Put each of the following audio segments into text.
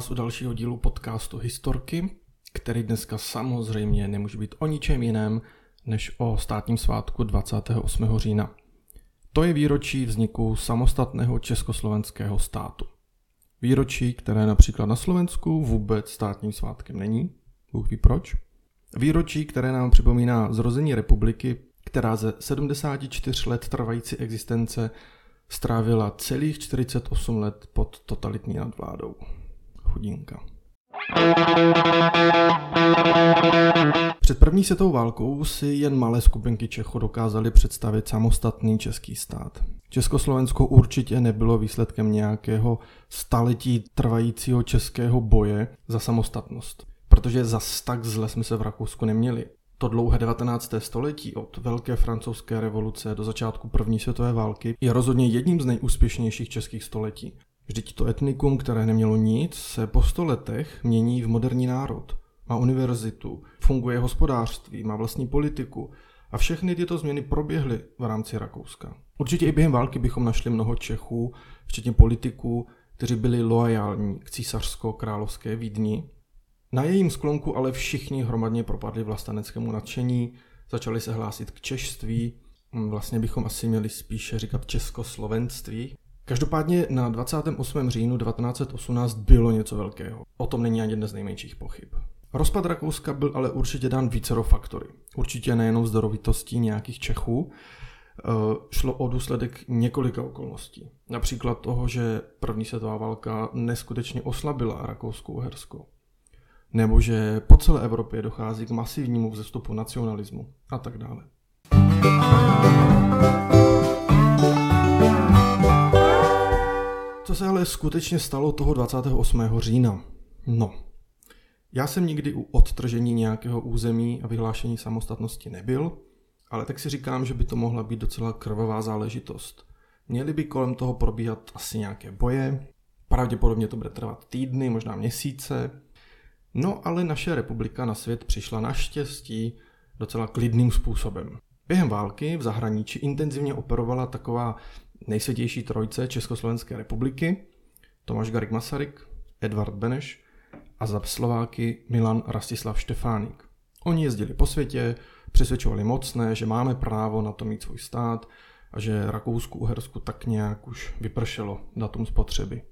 vás u dalšího dílu podcastu Historky, který dneska samozřejmě nemůže být o ničem jiném než o státním svátku 28. října. To je výročí vzniku samostatného československého státu. Výročí, které například na Slovensku vůbec státním svátkem není, Bůh ví proč. Výročí, které nám připomíná zrození republiky, která ze 74 let trvající existence strávila celých 48 let pod totalitní nadvládou. Chudinka. Před první světovou válkou si jen malé skupinky Čechů dokázali představit samostatný český stát. Československo určitě nebylo výsledkem nějakého staletí trvajícího českého boje za samostatnost. Protože zas tak zle jsme se v Rakousku neměli. To dlouhé 19. století od Velké francouzské revoluce do začátku první světové války je rozhodně jedním z nejúspěšnějších českých století. Vždyť to etnikum, které nemělo nic, se po sto letech mění v moderní národ. Má univerzitu, funguje hospodářství, má vlastní politiku a všechny tyto změny proběhly v rámci Rakouska. Určitě i během války bychom našli mnoho Čechů, včetně politiků, kteří byli loajální k císařsko-královské Vídni. Na jejím sklonku ale všichni hromadně propadli vlasteneckému nadšení, začali se hlásit k češství, vlastně bychom asi měli spíše říkat českoslovenství, Každopádně na 28. říjnu 1918 bylo něco velkého. O tom není ani dnes nejmenších pochyb. Rozpad Rakouska byl ale určitě dán vícero faktory. Určitě nejenom zdorovitostí nějakých Čechů, eh, šlo o důsledek několika okolností. Například toho, že první světová válka neskutečně oslabila Rakousko-Uhersko. Nebo že po celé Evropě dochází k masivnímu vzestupu nacionalismu a tak dále. Co se ale skutečně stalo toho 28. října? No, já jsem nikdy u odtržení nějakého území a vyhlášení samostatnosti nebyl, ale tak si říkám, že by to mohla být docela krvavá záležitost. Měly by kolem toho probíhat asi nějaké boje, pravděpodobně to bude trvat týdny, možná měsíce. No ale naše republika na svět přišla naštěstí docela klidným způsobem. Během války v zahraničí intenzivně operovala taková nejsvětější trojce Československé republiky, Tomáš Garik Masaryk, Edvard Beneš a za Slováky Milan Rastislav Štefánik. Oni jezdili po světě, přesvědčovali mocné, že máme právo na to mít svůj stát a že Rakousku Uhersku tak nějak už vypršelo datum spotřeby.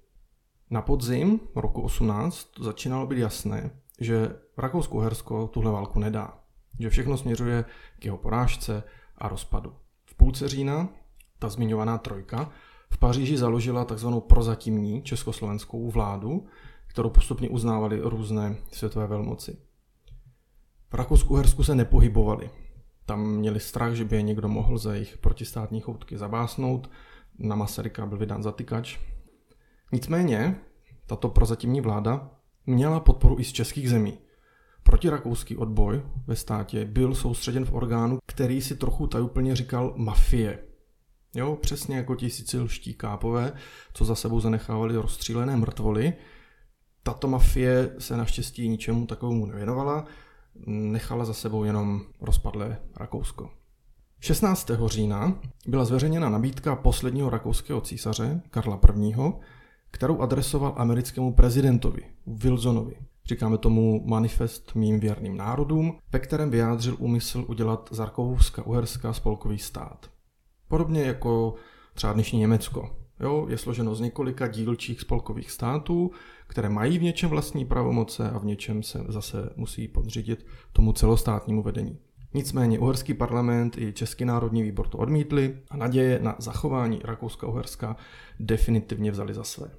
Na podzim roku 18 začínalo být jasné, že Rakousko Uhersko tuhle válku nedá, že všechno směřuje k jeho porážce a rozpadu. V půlce října ta zmiňovaná trojka, v Paříži založila tzv. prozatímní československou vládu, kterou postupně uznávaly různé světové velmoci. V Rakousku-Hersku se nepohybovali. Tam měli strach, že by je někdo mohl za jejich protistátní choutky zabásnout. Na Masaryka byl vydán zatykač. Nicméně, tato prozatímní vláda měla podporu i z českých zemí. Protirakouský odboj ve státě byl soustředěn v orgánu, který si trochu tajuplně říkal mafie – Jo, přesně jako ti sicilští kápové, co za sebou zanechávali rozstřílené mrtvoly. Tato mafie se naštěstí ničemu takovému nevěnovala, nechala za sebou jenom rozpadlé Rakousko. 16. října byla zveřejněna nabídka posledního rakouského císaře, Karla I., kterou adresoval americkému prezidentovi, Wilsonovi. Říkáme tomu manifest mým věrným národům, ve kterém vyjádřil úmysl udělat z Rakouska-Uherska spolkový stát. Podobně jako třeba dnešní Německo. Jo, je složeno z několika dílčích spolkových států, které mají v něčem vlastní pravomoce a v něčem se zase musí podřídit tomu celostátnímu vedení. Nicméně uherský parlament i Český národní výbor to odmítli a naděje na zachování Rakouska-Uherska definitivně vzali za své.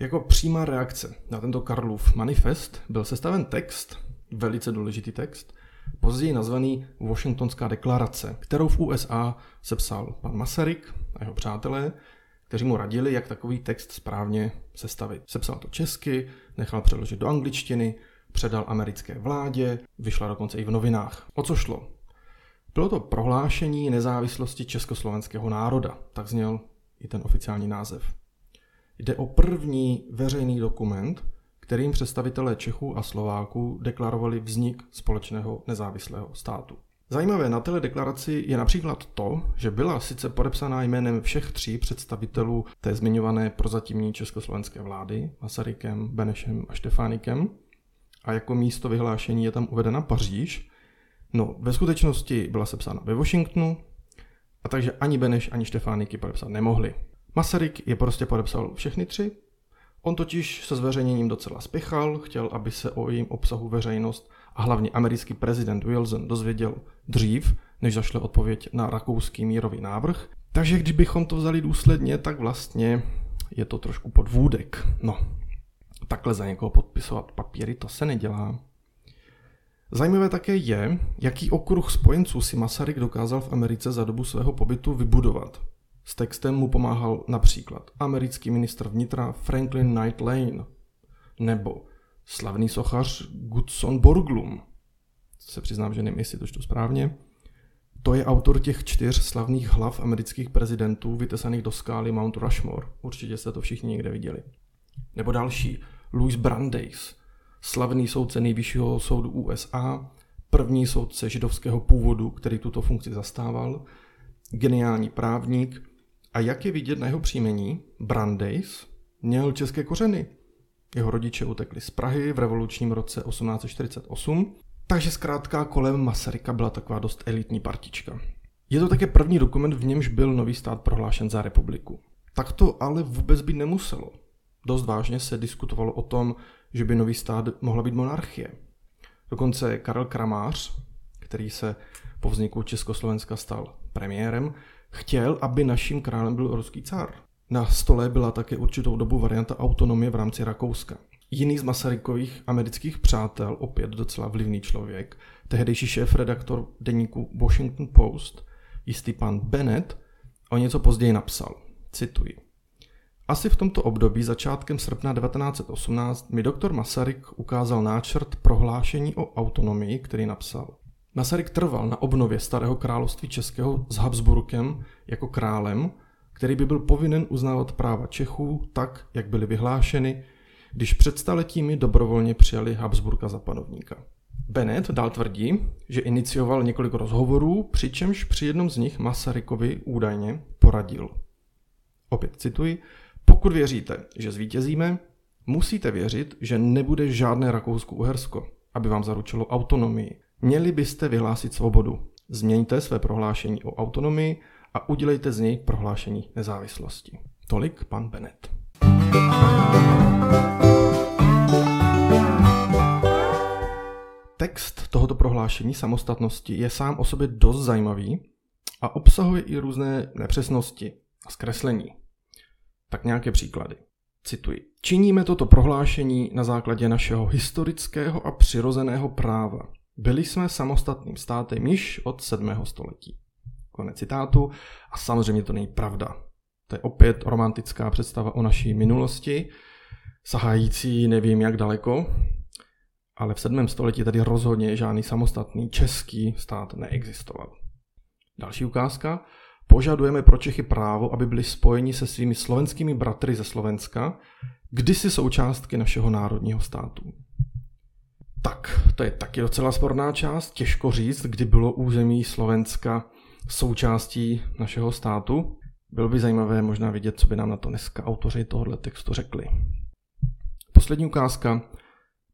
Jako přímá reakce na tento Karlův manifest byl sestaven text, velice důležitý text, později nazvaný Washingtonská deklarace, kterou v USA sepsal pan Masaryk a jeho přátelé, kteří mu radili, jak takový text správně sestavit. Sepsal to česky, nechal přeložit do angličtiny, předal americké vládě, vyšla dokonce i v novinách. O co šlo? Bylo to prohlášení nezávislosti československého národa, tak zněl i ten oficiální název. Jde o první veřejný dokument, kterým představitelé Čechů a Slováků deklarovali vznik společného nezávislého státu. Zajímavé na této deklaraci je například to, že byla sice podepsaná jménem všech tří představitelů té zmiňované prozatímní československé vlády, Masarykem, Benešem a Štefánikem, a jako místo vyhlášení je tam uvedena Paříž, no ve skutečnosti byla sepsána ve Washingtonu, a takže ani Beneš, ani Štefániky podepsat nemohli. Masaryk je prostě podepsal všechny tři, on totiž se zveřejněním docela spěchal, chtěl, aby se o jejím obsahu veřejnost a hlavně americký prezident Wilson dozvěděl dřív, než zašle odpověď na rakouský mírový návrh. Takže když bychom to vzali důsledně, tak vlastně je to trošku podvůdek. No, takhle za někoho podpisovat papíry, to se nedělá. Zajímavé také je, jaký okruh spojenců si Masaryk dokázal v Americe za dobu svého pobytu vybudovat. S textem mu pomáhal například americký ministr vnitra Franklin Knight Lane nebo slavný sochař Gudson Borglum. Se přiznám, že nevím, jestli to čtu správně. To je autor těch čtyř slavných hlav amerických prezidentů vytesaných do skály Mount Rushmore. Určitě jste to všichni někde viděli. Nebo další, Louis Brandeis, slavný soudce nejvyššího soudu USA, první soudce židovského původu, který tuto funkci zastával, geniální právník a jak je vidět na jeho příjmení, Brandeis měl české kořeny. Jeho rodiče utekli z Prahy v revolučním roce 1848, takže zkrátka kolem Masaryka byla taková dost elitní partička. Je to také první dokument, v němž byl nový stát prohlášen za republiku. Tak to ale vůbec být nemuselo. Dost vážně se diskutovalo o tom, že by nový stát mohla být monarchie. Dokonce Karel Kramář, který se po vzniku Československa stal premiérem, chtěl, aby naším králem byl ruský car. Na stole byla také určitou dobu varianta autonomie v rámci Rakouska. Jiný z Masarykových amerických přátel, opět docela vlivný člověk, tehdejší šéf-redaktor deníku Washington Post, jistý pan Bennett, o něco později napsal. Cituji. Asi v tomto období začátkem srpna 1918 mi doktor Masaryk ukázal náčrt prohlášení o autonomii, který napsal. Masaryk trval na obnově starého království českého s Habsburkem jako králem, který by byl povinen uznávat práva Čechů tak, jak byly vyhlášeny, když před staletími dobrovolně přijali Habsburka za panovníka. Bennett dál tvrdí, že inicioval několik rozhovorů, přičemž při jednom z nich Masarykovi údajně poradil. Opět cituji, pokud věříte, že zvítězíme, musíte věřit, že nebude žádné Rakousko-Uhersko, aby vám zaručilo autonomii. Měli byste vyhlásit svobodu. Změňte své prohlášení o autonomii a udělejte z něj prohlášení nezávislosti. Tolik pan Bennett. Text tohoto prohlášení samostatnosti je sám o sobě dost zajímavý a obsahuje i různé nepřesnosti a zkreslení. Tak nějaké příklady. Cituji. Činíme toto prohlášení na základě našeho historického a přirozeného práva. Byli jsme samostatným státem již od 7. století. Konec citátu. A samozřejmě to není pravda. To je opět romantická představa o naší minulosti, sahající nevím jak daleko, ale v 7. století tady rozhodně žádný samostatný český stát neexistoval. Další ukázka. Požadujeme pro Čechy právo, aby byli spojeni se svými slovenskými bratry ze Slovenska, kdysi součástky našeho národního státu. Tak, to je taky docela sporná část. Těžko říct, kdy bylo území Slovenska součástí našeho státu. Bylo by zajímavé možná vidět, co by nám na to dneska autoři tohoto textu řekli. Poslední ukázka.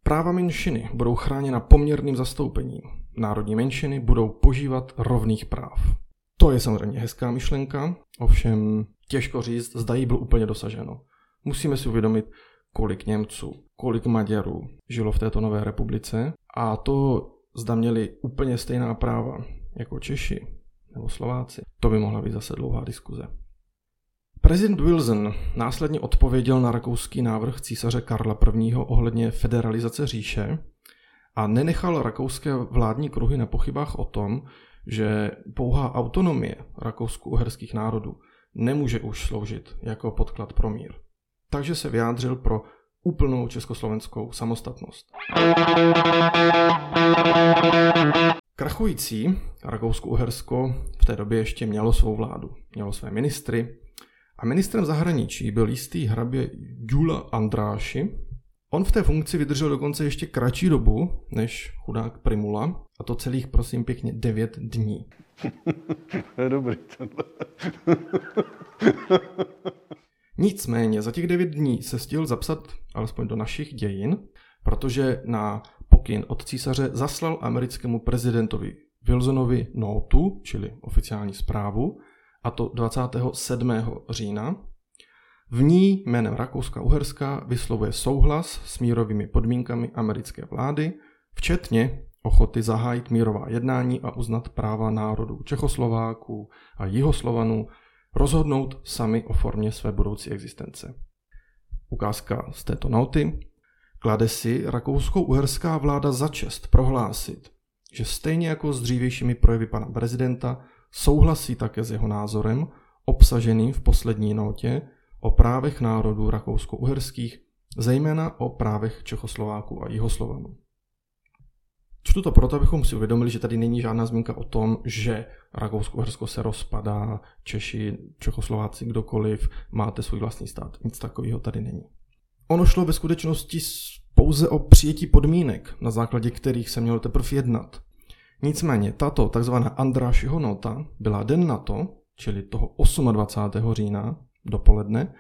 Práva menšiny budou chráněna poměrným zastoupením. Národní menšiny budou požívat rovných práv. To je samozřejmě hezká myšlenka, ovšem těžko říct, zda jí bylo úplně dosaženo. Musíme si uvědomit, kolik Němců, kolik Maďarů žilo v této nové republice a to zda měli úplně stejná práva jako Češi nebo Slováci. To by mohla být zase dlouhá diskuze. Prezident Wilson následně odpověděl na rakouský návrh císaře Karla I. ohledně federalizace říše a nenechal rakouské vládní kruhy na pochybách o tom, že pouhá autonomie rakousko-uherských národů nemůže už sloužit jako podklad pro mír. Takže se vyjádřil pro úplnou československou samostatnost. Krachující Rakousko-Uhersko v té době ještě mělo svou vládu, mělo své ministry a ministrem zahraničí byl jistý hrabě Jula Andráši, On v té funkci vydržel dokonce ještě kratší dobu než chudák Primula, a to celých, prosím pěkně, 9 dní. Dobrý tohle. Nicméně za těch 9 dní se stihl zapsat alespoň do našich dějin, protože na pokyn od císaře zaslal americkému prezidentovi Wilsonovi notu, čili oficiální zprávu, a to 27. října. V ní jménem Rakouska-Uherska vyslovuje souhlas s mírovými podmínkami americké vlády, včetně ochoty zahájit mírová jednání a uznat práva národů Čechoslováků a Jihoslovanů rozhodnout sami o formě své budoucí existence. Ukázka z této noty klade si rakousko-uherská vláda za čest prohlásit, že stejně jako s dřívějšími projevy pana prezidenta souhlasí také s jeho názorem, obsaženým v poslední notě o právech národů rakousko-uherských, zejména o právech Čechoslováků a Jihoslovanů. Čtu to proto, abychom si uvědomili, že tady není žádná zmínka o tom, že Rakousko-Uhersko se rozpadá, Češi, Čechoslováci, kdokoliv, máte svůj vlastní stát. Nic takového tady není. Ono šlo ve skutečnosti pouze o přijetí podmínek, na základě kterých se mělo teprve jednat. Nicméně tato tzv. Andrášiho nota byla den na to, čili toho 28. října dopoledne,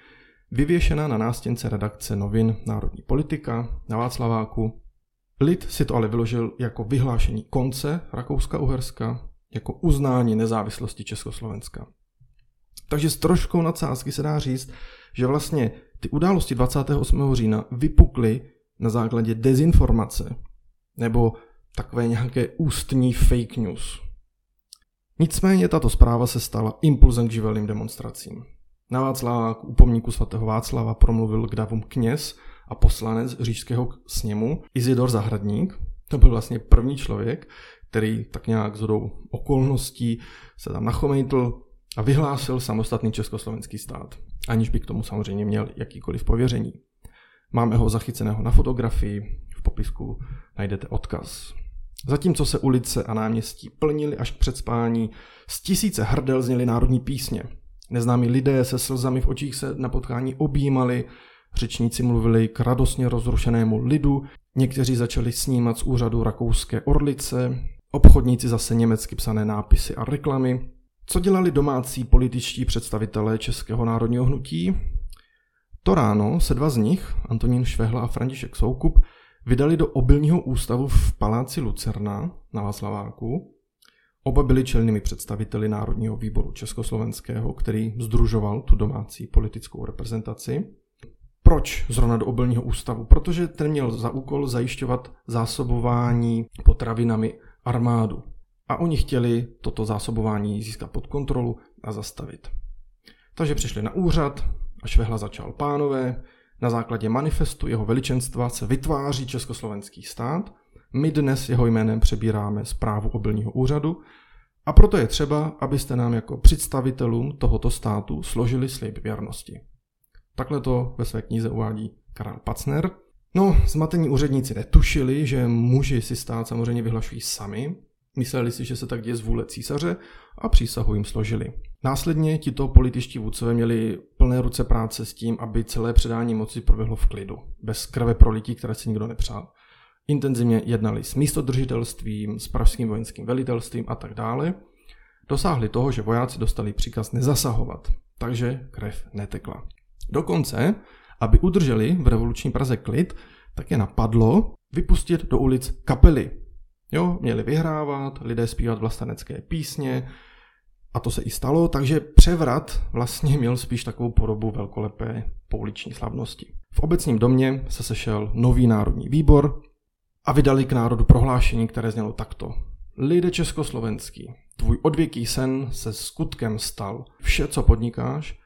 vyvěšena na nástěnce redakce novin Národní politika na Václaváku Lid si to ale vyložil jako vyhlášení konce Rakouska-Uherska, jako uznání nezávislosti Československa. Takže s troškou nadsázky se dá říct, že vlastně ty události 28. října vypukly na základě dezinformace nebo takové nějaké ústní fake news. Nicméně tato zpráva se stala impulzem k živelným demonstracím. Na Václaváku u pomníku svatého Václava promluvil k davům kněz a poslanec říšského sněmu Izidor Zahradník. To byl vlastně první člověk, který tak nějak zhodou okolností se tam nachomejtl a vyhlásil samostatný československý stát, aniž by k tomu samozřejmě měl jakýkoliv pověření. Máme ho zachyceného na fotografii, v popisku najdete odkaz. Zatímco se ulice a náměstí plnily až k předspání, z tisíce hrdel zněly národní písně. Neznámí lidé se slzami v očích se na potkání objímali, Řečníci mluvili k radostně rozrušenému lidu, někteří začali snímat z úřadu rakouské orlice, obchodníci zase německy psané nápisy a reklamy. Co dělali domácí političtí představitelé Českého národního hnutí? To ráno se dva z nich, Antonín Švehla a František Soukup, vydali do obilního ústavu v paláci Lucerna na Václaváku. Oba byli čelnými představiteli Národního výboru Československého, který združoval tu domácí politickou reprezentaci. Proč zrovna do obilního ústavu? Protože ten měl za úkol zajišťovat zásobování potravinami armádu. A oni chtěli toto zásobování získat pod kontrolu a zastavit. Takže přišli na úřad a Švehla začal pánové. Na základě manifestu jeho veličenstva se vytváří československý stát. My dnes jeho jménem přebíráme zprávu obilního úřadu a proto je třeba, abyste nám jako představitelům tohoto státu složili slib věrnosti. Takhle to ve své knize uvádí Karel Pacner. No, zmatení úředníci netušili, že muži si stát samozřejmě vyhlašují sami, mysleli si, že se tak děje z vůle císaře a přísahu jim složili. Následně tito političtí vůdcové měli plné ruce práce s tím, aby celé předání moci proběhlo v klidu, bez krve prolití, které si nikdo nepřál. Intenzivně jednali s místodržitelstvím, s pražským vojenským velitelstvím a tak dále. Dosáhli toho, že vojáci dostali příkaz nezasahovat, takže krev netekla. Dokonce, aby udrželi v revoluční Praze klid, tak je napadlo vypustit do ulic kapely. Jo, měli vyhrávat, lidé zpívat vlastenecké písně a to se i stalo, takže převrat vlastně měl spíš takovou podobu velkolepé pouliční slavnosti. V obecním domě se sešel nový národní výbor a vydali k národu prohlášení, které znělo takto. Lide československý, tvůj odvěký sen se skutkem stal. Vše, co podnikáš,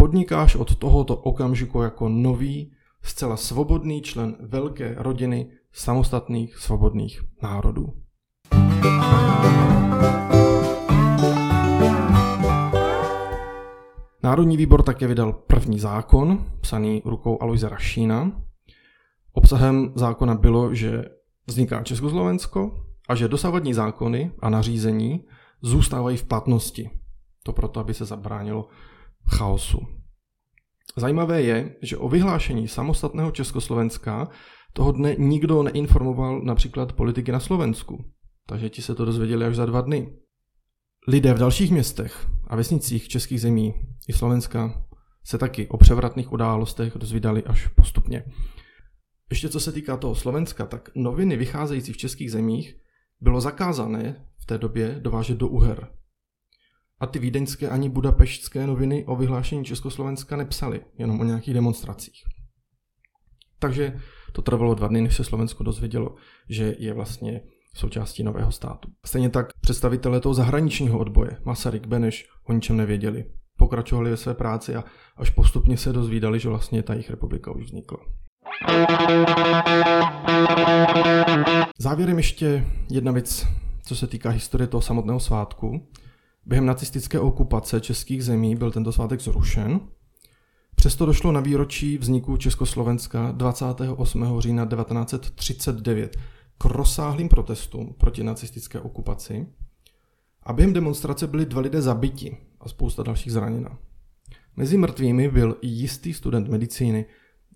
podnikáš od tohoto okamžiku jako nový, zcela svobodný člen velké rodiny samostatných svobodných národů. Národní výbor také vydal první zákon, psaný rukou Aloise Rašína. Obsahem zákona bylo, že vzniká Československo a že dosavadní zákony a nařízení zůstávají v platnosti. To proto, aby se zabránilo chaosu. Zajímavé je, že o vyhlášení samostatného Československa toho dne nikdo neinformoval například politiky na Slovensku, takže ti se to dozvěděli až za dva dny. Lidé v dalších městech a vesnicích českých zemí i Slovenska se taky o převratných událostech dozvídali až postupně. Ještě co se týká toho Slovenska, tak noviny vycházející v českých zemích bylo zakázané v té době dovážet do Uher. A ty vídeňské ani budapeštské noviny o vyhlášení Československa nepsaly, jenom o nějakých demonstracích. Takže to trvalo dva dny, než se Slovensko dozvědělo, že je vlastně součástí nového státu. Stejně tak představitelé toho zahraničního odboje, Masaryk, Beneš, o ničem nevěděli. Pokračovali ve své práci a až postupně se dozvídali, že vlastně ta jejich republika už vznikla. Závěrem ještě jedna věc, co se týká historie toho samotného svátku. Během nacistické okupace českých zemí byl tento svátek zrušen. Přesto došlo na výročí vzniku Československa 28. října 1939 k rozsáhlým protestům proti nacistické okupaci a během demonstrace byli dva lidé zabiti a spousta dalších zraněna. Mezi mrtvými byl i jistý student medicíny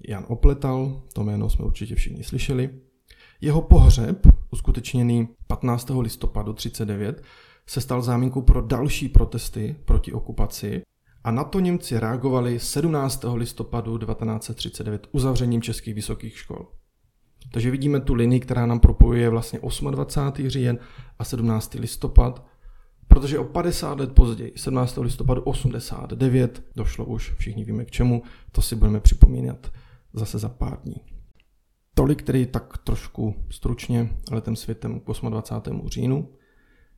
Jan Opletal, to jméno jsme určitě všichni slyšeli. Jeho pohřeb, uskutečněný 15. listopadu 39, se stal zámínkou pro další protesty proti okupaci a na to Němci reagovali 17. listopadu 1939 uzavřením českých vysokých škol. Takže vidíme tu linii, která nám propojuje vlastně 28. říjen a 17. listopad, protože o 50 let později, 17. listopadu 89, došlo už, všichni víme k čemu, to si budeme připomínat zase za pár dní. Tolik tedy tak trošku stručně letem světem k 28. říjnu.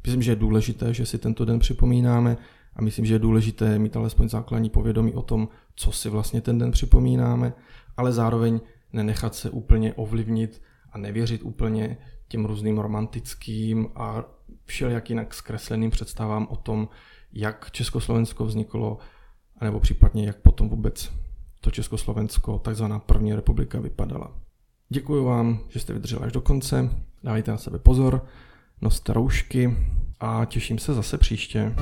Myslím, že je důležité, že si tento den připomínáme a myslím, že je důležité mít alespoň základní povědomí o tom, co si vlastně ten den připomínáme, ale zároveň nenechat se úplně ovlivnit a nevěřit úplně těm různým romantickým a všelijak jinak zkresleným představám o tom, jak Československo vzniklo, nebo případně jak potom vůbec to Československo, takzvaná první republika, vypadala. Děkuji vám, že jste vydrželi až do konce, dávajte na sebe pozor, noste roušky a těším se zase příště.